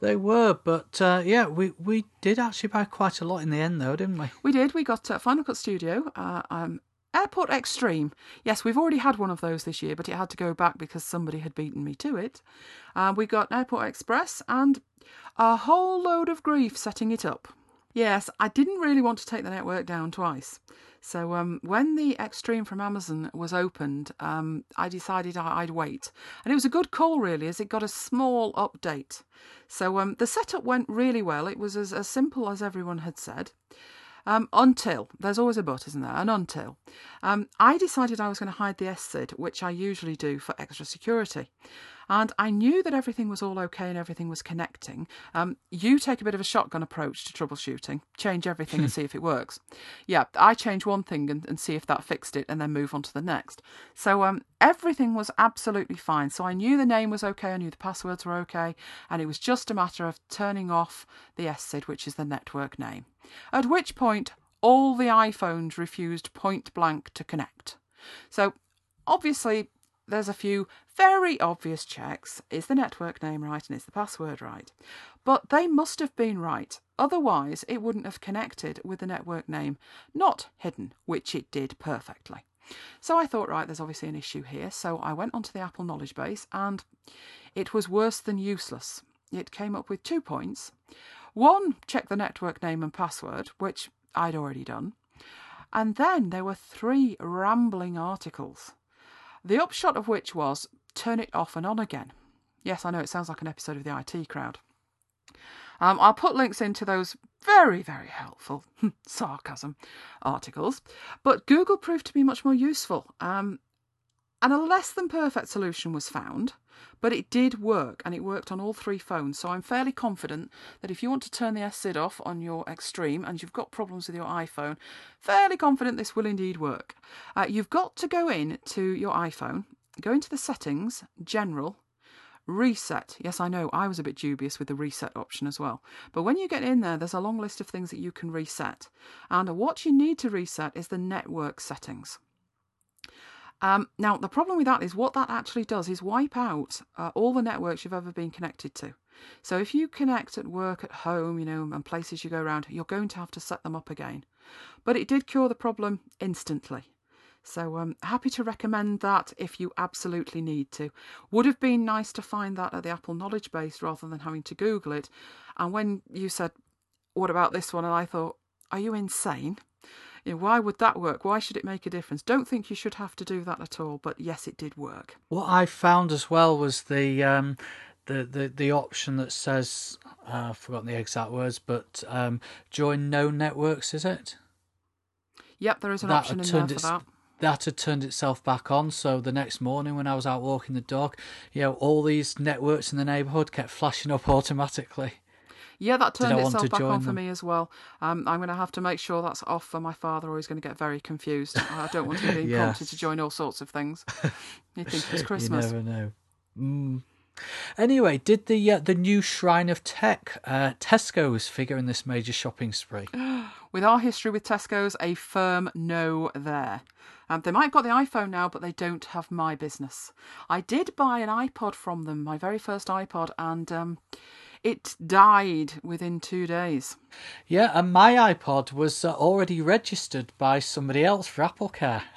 They were, but uh, yeah, we, we did actually buy quite a lot in the end, though, didn't we? We did. We got uh, Final Cut Studio, uh, um, Airport Extreme. Yes, we've already had one of those this year, but it had to go back because somebody had beaten me to it. Uh, we got Airport Express and a whole load of grief setting it up. Yes, I didn't really want to take the network down twice. So um, when the Extreme from Amazon was opened, um, I decided I'd wait. And it was a good call, really, as it got a small update. So um, the setup went really well. It was as, as simple as everyone had said. Um, until, there's always a but, isn't there? And until. Um, I decided I was going to hide the SSID, which I usually do for extra security. And I knew that everything was all okay and everything was connecting. Um, you take a bit of a shotgun approach to troubleshooting, change everything and see if it works. Yeah, I change one thing and, and see if that fixed it and then move on to the next. So um, everything was absolutely fine. So I knew the name was okay, I knew the passwords were okay, and it was just a matter of turning off the SSID, which is the network name. At which point, all the iPhones refused point blank to connect. So obviously, there's a few very obvious checks. Is the network name right and is the password right? But they must have been right. Otherwise, it wouldn't have connected with the network name not hidden, which it did perfectly. So I thought, right, there's obviously an issue here. So I went onto the Apple knowledge base and it was worse than useless. It came up with two points. One, check the network name and password, which I'd already done. And then there were three rambling articles the upshot of which was turn it off and on again. Yes, I know it sounds like an episode of the IT crowd. Um, I'll put links into those very, very helpful sarcasm articles, but Google proved to be much more useful. Um, and a less than perfect solution was found, but it did work and it worked on all three phones. So I'm fairly confident that if you want to turn the SSID off on your Extreme and you've got problems with your iPhone, fairly confident this will indeed work. Uh, you've got to go in to your iPhone, go into the settings, general, reset. Yes, I know I was a bit dubious with the reset option as well. But when you get in there, there's a long list of things that you can reset. And what you need to reset is the network settings. Um, now, the problem with that is what that actually does is wipe out uh, all the networks you've ever been connected to. So if you connect at work, at home, you know, and places you go around, you're going to have to set them up again. But it did cure the problem instantly. So I'm um, happy to recommend that if you absolutely need to. Would have been nice to find that at the Apple knowledge base rather than having to Google it. And when you said, what about this one? And I thought, are you insane? You know, why would that work? Why should it make a difference? Don't think you should have to do that at all, but yes, it did work. What I found as well was the um, the, the the option that says uh, I've forgotten the exact words, but um, join no networks. Is it? Yep, there is an that option in there for that. That had turned itself back on. So the next morning, when I was out walking the dog, you know, all these networks in the neighbourhood kept flashing up automatically. Yeah, that turned itself back on them? for me as well. Um, I'm going to have to make sure that's off for my father, or he's going to get very confused. I don't want him being yes. prompted to join all sorts of things. He thinks it's Christmas. You never know. Mm. Anyway, did the uh, the new Shrine of Tech uh, Tesco's figure in this major shopping spree? With our history with Tesco's, a firm no there. Um, they might have got the iPhone now, but they don't have my business. I did buy an iPod from them, my very first iPod, and um, it died within two days. Yeah, and my iPod was uh, already registered by somebody else for AppleCare.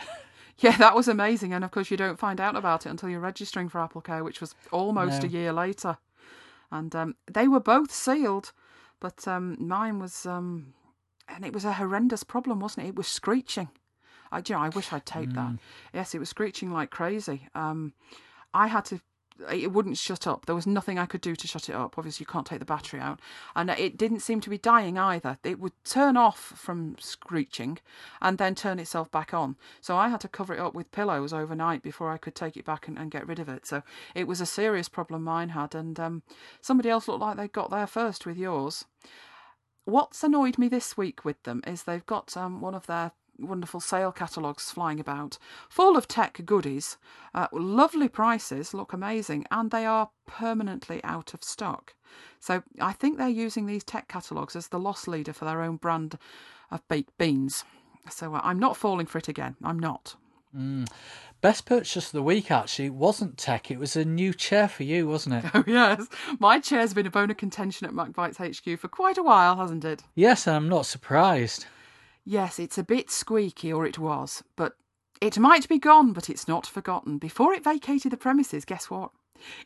Yeah, that was amazing. And of course, you don't find out about it until you're registering for AppleCare, which was almost No. a year later. And um, they were both sealed, but um, mine was, um, and it was a horrendous problem, wasn't it? It was screeching. I, you know, I wish I'd taped that. Yes, it was screeching like crazy. Um, I had to. It wouldn't shut up. There was nothing I could do to shut it up. Obviously, you can't take the battery out, and it didn't seem to be dying either. It would turn off from screeching, and then turn itself back on. So I had to cover it up with pillows overnight before I could take it back and, and get rid of it. So it was a serious problem mine had, and um, somebody else looked like they got there first with yours. What's annoyed me this week with them is they've got um, one of their wonderful sale catalogues flying about, full of tech goodies, uh, lovely prices, look amazing, and they are permanently out of stock. So I think they're using these tech catalogues as the loss leader for their own brand of baked beans. So uh, I'm not falling for it again. I'm not. Best purchase of the week actually wasn't tech. It was a new chair for you, wasn't it? Oh yes, my chair's been a bone of contention at MacBites HQ for quite a while, hasn't it? yes, and I'm not surprised. Yes, it's a bit squeaky, or it was, but it might be gone, but it's not forgotten. Before it vacated the premises, guess what?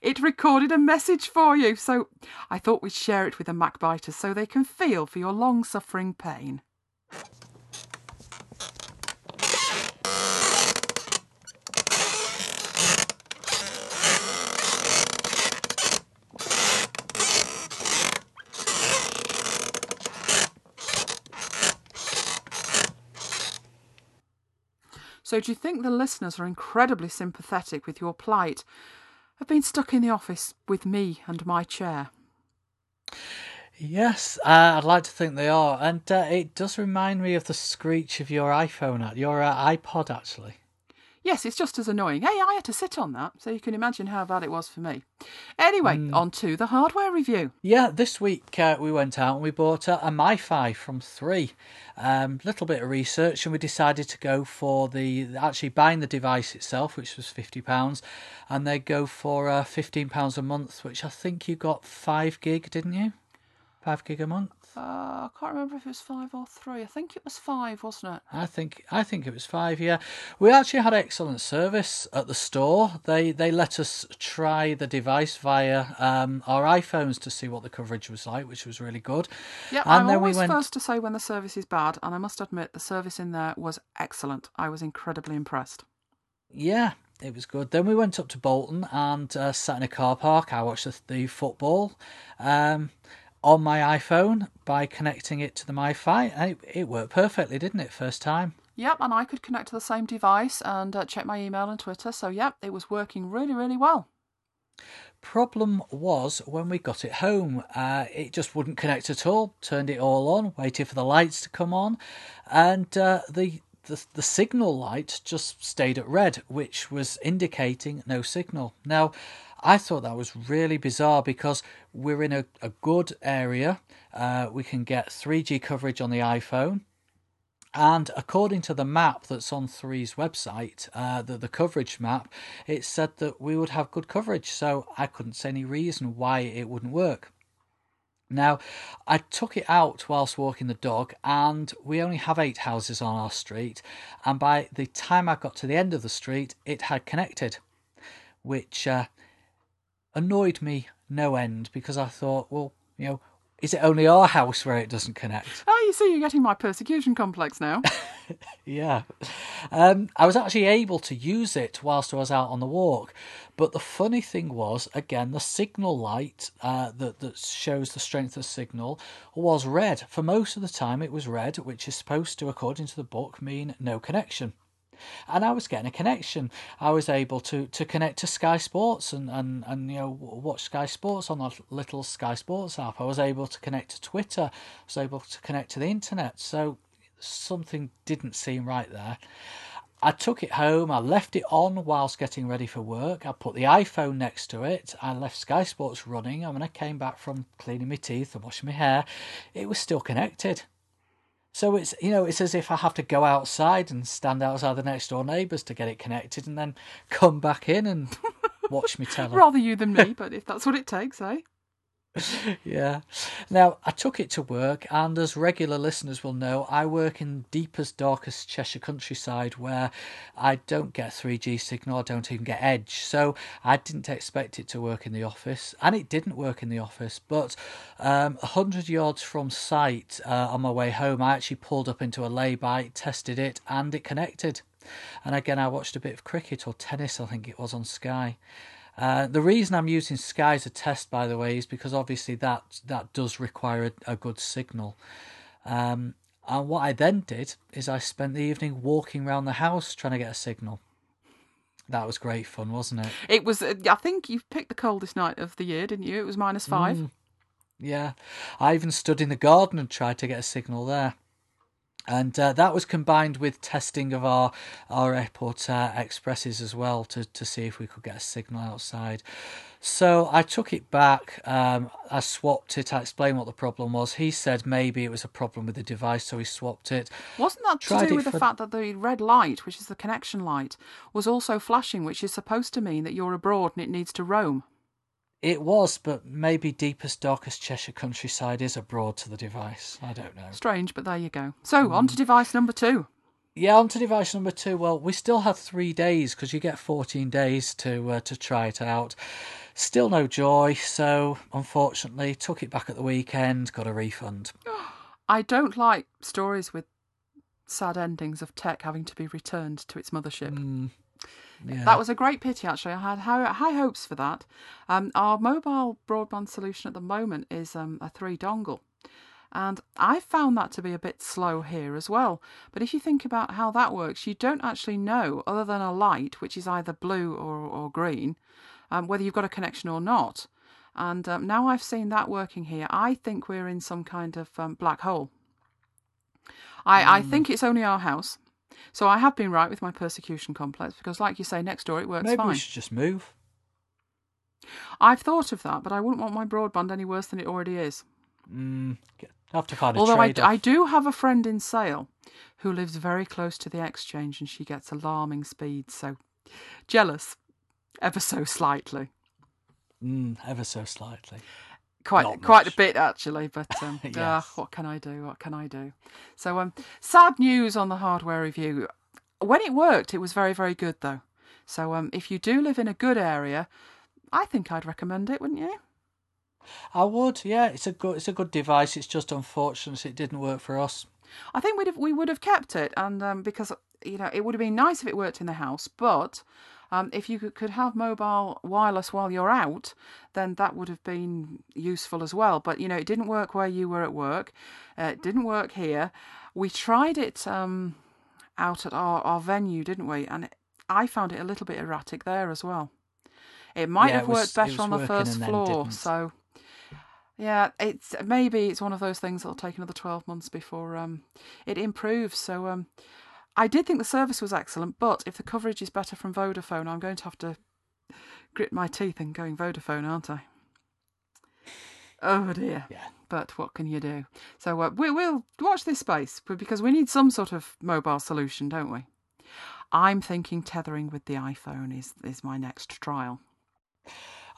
It recorded a message for you, so I thought we'd share it with the MacBiters so they can feel for your long suffering pain. So, do you think the listeners are incredibly sympathetic with your plight Have been stuck in the office with me and my chair? Yes, uh, I'd like to think they are, and uh, it does remind me of the screech of your iPhone, your uh, iPod, actually. Yes, it's just as annoying. Hey, I had to sit on that, so you can imagine how bad it was for me. Anyway, on to the hardware review. Yeah, this week uh, we went out and we bought a, a MiFi from Three. Um, little bit of research, and we decided to go for the actually buying the device itself, which was fifty pounds, and they go for uh, fifteen pounds a month, which I think you got five gig, didn't you? Five gig a month. Uh, I can't remember if it was five or three. I think it was five, wasn't it? I think I think it was five. Yeah, we actually had excellent service at the store. They they let us try the device via um, our iPhones to see what the coverage was like, which was really good. Yeah, and I'm then we went. first to say when the service is bad, and I must admit the service in there was excellent. I was incredibly impressed. Yeah, it was good. Then we went up to Bolton and uh, sat in a car park. I watched the, the football um, on my iPhone by connecting it to the MiFi, and it, it worked perfectly, didn't it? First time. Yep, and I could connect to the same device and uh, check my email and Twitter. So, yep, it was working really, really well. Problem was when we got it home, uh, it just wouldn't connect at all. Turned it all on, waited for the lights to come on, and uh, the, the the signal light just stayed at red, which was indicating no signal. Now, I thought that was really bizarre because we're in a, a good area. Uh, we can get 3G coverage on the iPhone. And according to the map that's on Three's website, uh, the, the coverage map, it said that we would have good coverage. So I couldn't see any reason why it wouldn't work. Now, I took it out whilst walking the dog, and we only have eight houses on our street. And by the time I got to the end of the street, it had connected, which uh, annoyed me no end because I thought, well, you know, is it only our house where it doesn't connect? Oh, you see, you're getting my persecution complex now. Yeah. Um, I was actually able to use it whilst I was out on the walk. But the funny thing was, again, the signal light uh, that, that shows the strength of signal was red. For most of the time, it was red, which is supposed to, according to the book, mean no connection. And I was getting a connection. I was able to, to connect to Sky Sports and, and, and you know watch Sky Sports on that little Sky Sports app. I was able to connect to Twitter. I was able to connect to the internet. So something didn't seem right there. I took it home. I left it on whilst getting ready for work. I put the iPhone next to it. I left Sky Sports running. And when I came back from cleaning my teeth and washing my hair, it was still connected. So it's you know it's as if I have to go outside and stand outside the next door neighbours to get it connected, and then come back in and watch me telly. Rather you than me, but if that's what it takes, eh? yeah. Now, I took it to work, and as regular listeners will know, I work in deepest, darkest Cheshire countryside where I don't get 3G signal, I don't even get Edge. So I didn't expect it to work in the office, and it didn't work in the office. But um, 100 yards from site uh, on my way home, I actually pulled up into a lay-by, tested it, and it connected. And again, I watched a bit of cricket or tennis, I think it was on Sky. Uh, the reason I'm using Sky as a test, by the way, is because obviously that that does require a, a good signal. Um, and what I then did is I spent the evening walking around the house trying to get a signal. That was great fun, wasn't it? It was. Uh, I think you picked the coldest night of the year, didn't you? It was minus five. Mm, yeah, I even stood in the garden and tried to get a signal there and uh, that was combined with testing of our our airport uh, expresses as well to, to see if we could get a signal outside. So I took it back. Um, I swapped it. I explained what the problem was. He said maybe it was a problem with the device, so he swapped it. Wasn't that to Tried do with for... the fact that the red light, which is the connection light, was also flashing, which is supposed to mean that you're abroad and it needs to roam? It was, but maybe deepest, darkest Cheshire countryside is abroad to the device. I don't know. Strange, but there you go. So, mm. on to device number two. Yeah, on to device number two. Well, we still have three days because you get 14 days to uh, to try it out. Still no joy, so unfortunately, took it back at the weekend, got a refund. I don't like stories with sad endings of tech having to be returned to its mothership. Mm. Yeah. That was a great pity, actually. I had high, high hopes for that. Um, our mobile broadband solution at the moment is um, a three dongle. And I found that to be a bit slow here as well. But if you think about how that works, you don't actually know, other than a light, which is either blue or, or green, um, whether you've got a connection or not. And um, now I've seen that working here, I think we're in some kind of um, black hole. I. I think it's only our house. So I have been right with my persecution complex because, like you say, next door it works Maybe fine. we should just move. I've thought of that, but I wouldn't want my broadband any worse than it already is. Mm, have to find a Although I, I do have a friend in Sale who lives very close to the exchange and she gets alarming speeds, so jealous, ever so slightly. Mm, ever so slightly quite Not quite much. a bit actually, but um, yes. uh, what can I do? What can I do? So um, sad news on the hardware review. When it worked, it was very very good though. So um, if you do live in a good area, I think I'd recommend it, wouldn't you? I would. Yeah, it's a good it's a good device. It's just unfortunate it didn't work for us. I think we'd have, we would have kept it, and um, because you know it would have been nice if it worked in the house, but um, if you could have mobile wireless while you're out, then that would have been useful as well. But you know, it didn't work where you were at work. Uh, it didn't work here. We tried it um, out at our, our venue, didn't we? And it, I found it a little bit erratic there as well. It might yeah, have worked was, better on the first floor, so yeah, it's maybe it's one of those things that'll take another twelve months before um, it improves. So um, I did think the service was excellent, but if the coverage is better from Vodafone, I'm going to have to grit my teeth and going Vodafone, aren't I? Oh dear. Yeah. But what can you do? So uh, we, will watch this space because we need some sort of mobile solution, don't we? I'm thinking tethering with the iPhone is is my next trial.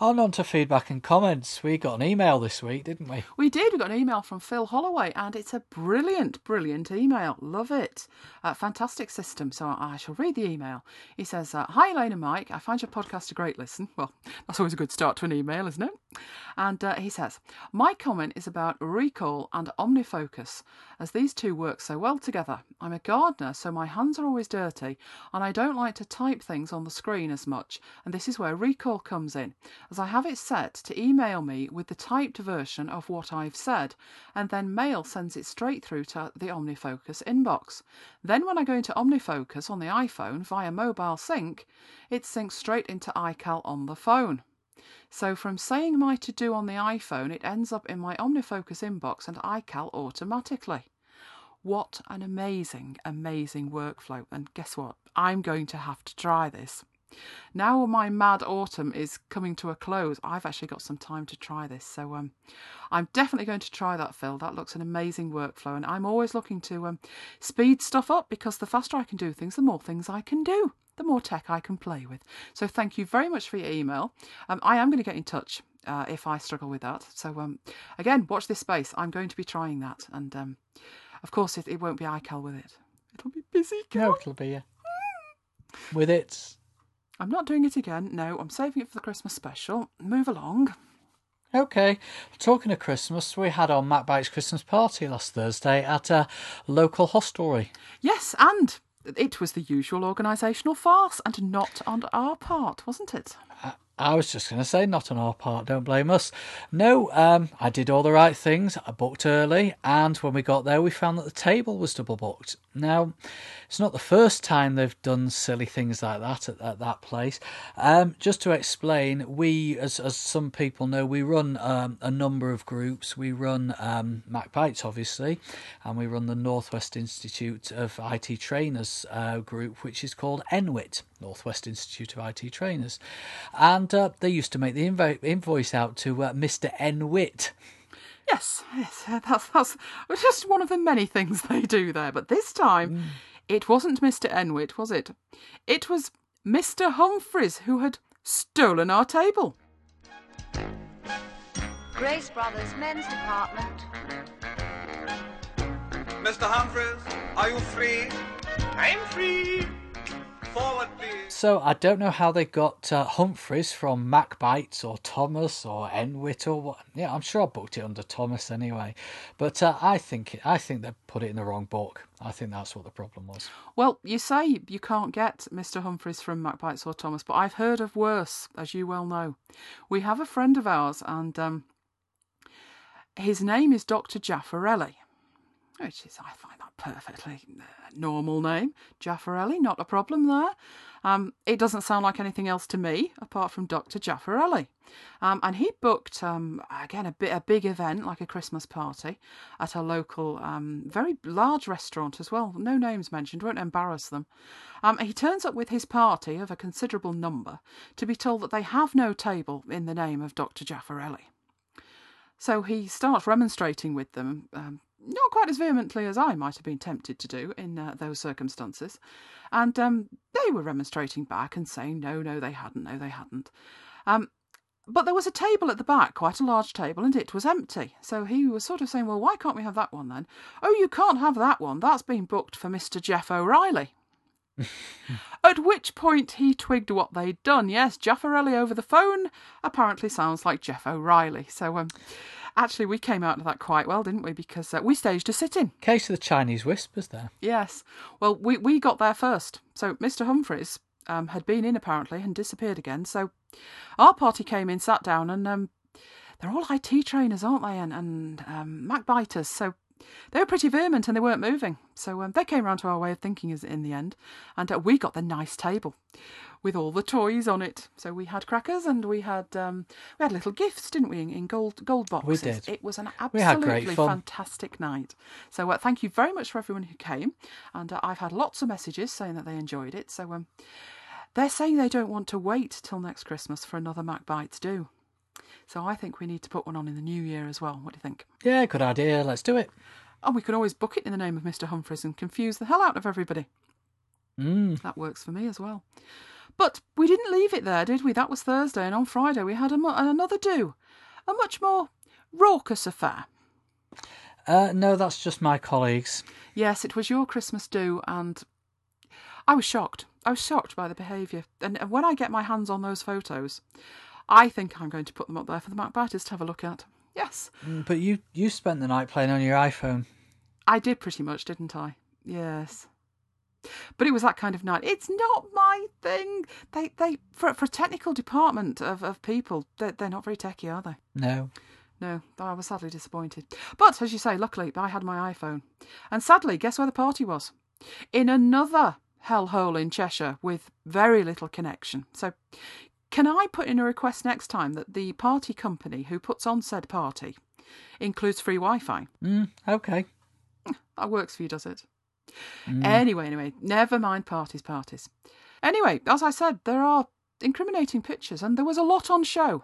On, on to feedback and comments. We got an email this week, didn't we? We did. We got an email from Phil Holloway, and it's a brilliant, brilliant email. Love it. Uh, fantastic system. So I shall read the email. He says, uh, Hi, Elaine and Mike. I find your podcast a great listen. Well, that's always a good start to an email, isn't it? And uh, he says, My comment is about reQall and omnifocus, as these two work so well together. I'm a gardener, so my hands are always dirty, and I don't like to type things on the screen as much, and this is where reQall comes in as I have it set to email me with the typed version of what I've said, and then Mail sends it straight through to the OmniFocus inbox. Then, when I go into OmniFocus on the iPhone via Mobile Sync, it syncs straight into iCal on the phone. So, from saying my to do on the iPhone, it ends up in my OmniFocus inbox and iCal automatically. What an amazing, amazing workflow. And guess what? I'm going to have to try this. Now my mad autumn is coming to a close, I've actually got some time to try this. So um, I'm definitely going to try that, Phil. That looks an amazing workflow. And I'm always looking to um, speed stuff up because the faster I can do things, the more things I can do, the more tech I can play with. So thank you very much for your email. Um, I am going to get in touch uh, if I struggle with that. So um, again, watch this space. I'm going to be trying that. And um, of course, it, it won't be iCal with it. It'll be busy. No, it'll be uh, with it. I'm not doing it again. No, I'm saving it for the Christmas special. Move along. Okay, talking of Christmas, we had our Mac Bites Christmas party last Thursday at a local hostelry. Yes, and it was the usual organisational farce and not on our part, wasn't it? Uh, I was just going to say, not on our part, don't blame us. No, um, I did all the right things. I booked early, and when we got there, we found that the table was double booked. Now, it's not the first time they've done silly things like that at, at that place. Um, just to explain, we, as, as some people know, we run um, a number of groups. We run um, obviously, and we run the Northwest Institute of IT Trainers uh, group, which is called NWIT, Northwest Institute of IT Trainers. And uh, they used to make the invo- invoice out to uh, Mr. NWIT. Yes, yes, that's, that's just one of the many things they do there. But this time, mm. it wasn't Mr. Enwit, was it? It was Mr. Humphreys who had stolen our table. Grace Brothers Men's Department. Mr. Humphreys, are you free? I'm free. So I don't know how they got uh, Humphreys from MacBites or Thomas or Enwit or what. Yeah, I'm sure I booked it under Thomas anyway. But uh, I think I think they put it in the wrong book. I think that's what the problem was. Well, you say you can't get Mr. Humphreys from MacBites or Thomas, but I've heard of worse, as you well know. We have a friend of ours, and um, his name is Dr. Jaffarelli which is, I find perfectly normal name. Jaffarelli, not a problem there. Um, it doesn't sound like anything else to me apart from Dr. Jaffarelli. Um, and he booked, um, again, a, bit, a big event like a Christmas party at a local, um, very large restaurant as well. No names mentioned, won't embarrass them. Um, he turns up with his party of a considerable number to be told that they have no table in the name of Dr. Jaffarelli. So he starts remonstrating with them, um, not quite as vehemently as I might have been tempted to do in uh, those circumstances. And um, they were remonstrating back and saying, no, no, they hadn't, no, they hadn't. Um, but there was a table at the back, quite a large table, and it was empty. So he was sort of saying, well, why can't we have that one then? Oh, you can't have that one. That's been booked for Mr. Jeff O'Reilly. At which point he twigged what they'd done. Yes, Jaffarelli over the phone apparently sounds like Jeff O'Reilly. So um, actually, we came out of that quite well, didn't we? Because uh, we staged a sit-in. Case of the Chinese whispers there. Yes. Well, we, we got there first. So Mr. Humphreys um, had been in apparently and disappeared again. So our party came in, sat down, and um, they're all IT trainers, aren't they? And, and um, MacBiters. So they were pretty vehement and they weren't moving. So um, they came round to our way of thinking is in the end, and uh, we got the nice table with all the toys on it. So we had crackers and we had um, we had little gifts, didn't we, in gold gold boxes? We did. It was an absolutely fantastic night. So uh, thank you very much for everyone who came, and uh, I've had lots of messages saying that they enjoyed it. So um, they're saying they don't want to wait till next Christmas for another Mac Bites do. So I think we need to put one on in the new year as well. What do you think? Yeah, good idea. Let's do it. And we could always book it in the name of Mr. Humphreys and confuse the hell out of everybody. Mm. That works for me as well. But we didn't leave it there, did we? That was Thursday, and on Friday we had a, another do, a much more raucous affair. Uh, no, that's just my colleagues. Yes, it was your Christmas do, and I was shocked. I was shocked by the behaviour. And when I get my hands on those photos, I think I'm going to put them up there for the MacBiters to have a look at. Yes. Mm, but you you spent the night playing on your iPhone. I did pretty much, didn't I? Yes. But it was that kind of night. It's not my thing. They they for for a technical department of, of people, they're, they're not very techy, are they? No. No, I was sadly disappointed. But as you say, luckily I had my iPhone. And sadly, guess where the party was? In another hellhole in Cheshire with very little connection. So can I put in a request next time that the party company who puts on said party includes free Wi Fi? Mm, okay. That works for you, does it? Mm. Anyway, anyway, never mind parties, parties. Anyway, as I said, there are incriminating pictures and there was a lot on show.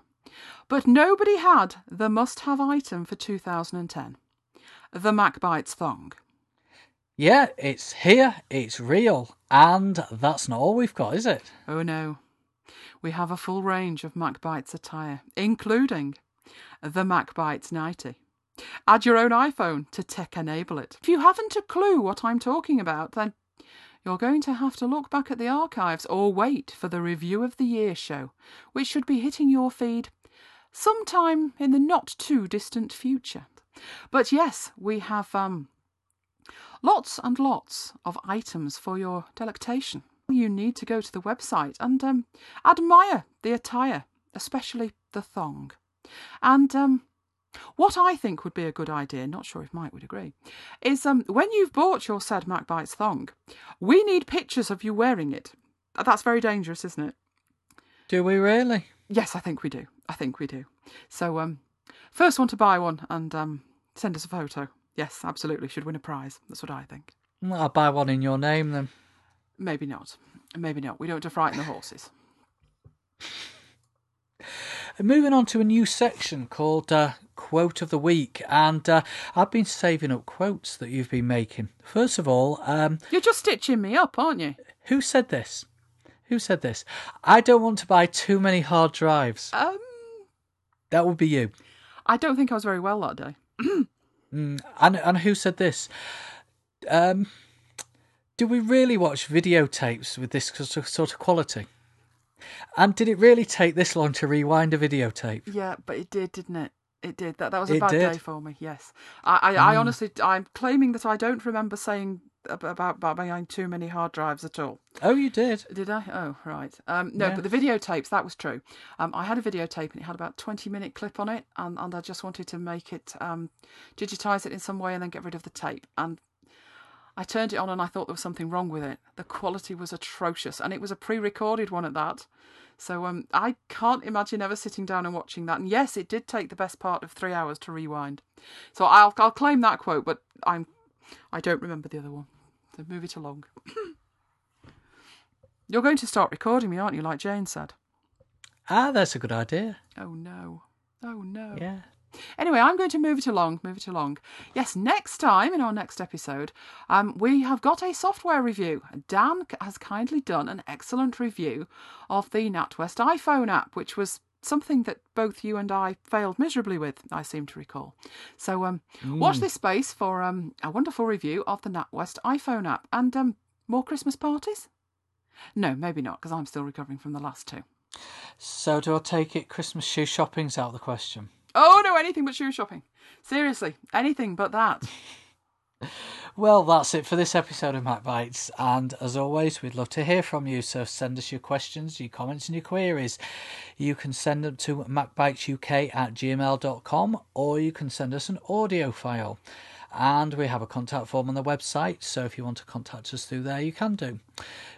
But nobody had the must have item for 2010 the MacBites thong. Yeah, it's here, it's real, and that's not all we've got, is it? Oh no. We have a full range of MacBites attire, including the MacBites 90. Add your own iPhone to tech enable it. If you haven't a clue what I'm talking about, then you're going to have to look back at the archives or wait for the Review of the Year show, which should be hitting your feed sometime in the not too distant future. But yes, we have um, lots and lots of items for your delectation. You need to go to the website and um, admire the attire, especially the thong. And um, what I think would be a good idea, not sure if Mike would agree, is um, when you've bought your said MacBites thong, we need pictures of you wearing it. That's very dangerous, isn't it? Do we really? Yes, I think we do. I think we do. So, um, first one to buy one and um, send us a photo. Yes, absolutely. Should win a prize. That's what I think. Well, I'll buy one in your name then. Maybe not. Maybe not. We don't want to frighten the horses. Moving on to a new section called uh, Quote of the Week, and uh, I've been saving up quotes that you've been making. First of all, um, You're just stitching me up, aren't you? who said this? Who said this? I don't want to buy too many hard drives. Um, That would be you. I don't think I was very well that day. And and who said this? Um, do we really watch videotapes with this sort of- sort of quality? And did it really take this long to rewind a videotape? Yeah, but it did, didn't it? It did. That that was a It bad did. day for me. Yes, I, I, I honestly, I'm claiming that I don't remember saying about about buying too many hard drives at all. Oh, you did. Did I? Oh, right. Um, no, Yeah. but the videotapes, that was true. Um, I had a videotape and it had about 20 minute clip on it, and, and I just wanted to make it, um, digitize it in some way and then get rid of the tape. And I turned it on and I thought there was something wrong with it. The quality was atrocious, and it was a pre recorded one at that. So um, I can't imagine ever sitting down and watching that. And yes, it did take the best part of three hours to rewind. So I'll, I'll claim that quote, but I'm, I don't remember the other one. So move it along. You're going to start recording me, aren't you, like Jane said? Ah, that's a good idea. Oh no. Oh no. Yeah. Anyway, I'm going to move it along, move it along. Yes, next time in our next episode, um, we have got a software review. Dan has kindly done an excellent review of the NatWest iPhone app, which was something that both you and I failed miserably with, I seem to recall. So um, watch this space for um, a wonderful review of the NatWest iPhone app and um, more Christmas parties. No, maybe not, because I'm still recovering from the last two. So do I take it Christmas shoe shopping's out of the question? Oh no, anything but shoe shopping. Seriously, anything but that. Well, that's it for this episode of Mac Bites. And as always, we'd love to hear from you. So send us your questions, your comments, and your queries. You can send them to macbitesuk at gmail.com or you can send us an audio file. And we have a contact form on the website, so if you want to contact us through there, you can do.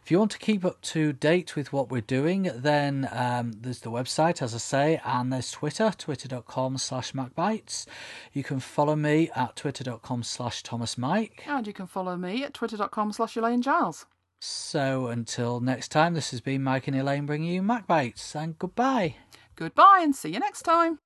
If you want to keep up to date with what we're doing, then um, there's the website, as I say, and there's Twitter, twitter.com slash macbites. You can follow me at twitter.com slash. And you can follow me at twitter.com slash Elaine Giles. So until next time, this has been Mike and Elaine bringing you Macbites, and goodbye. Goodbye and see you next time.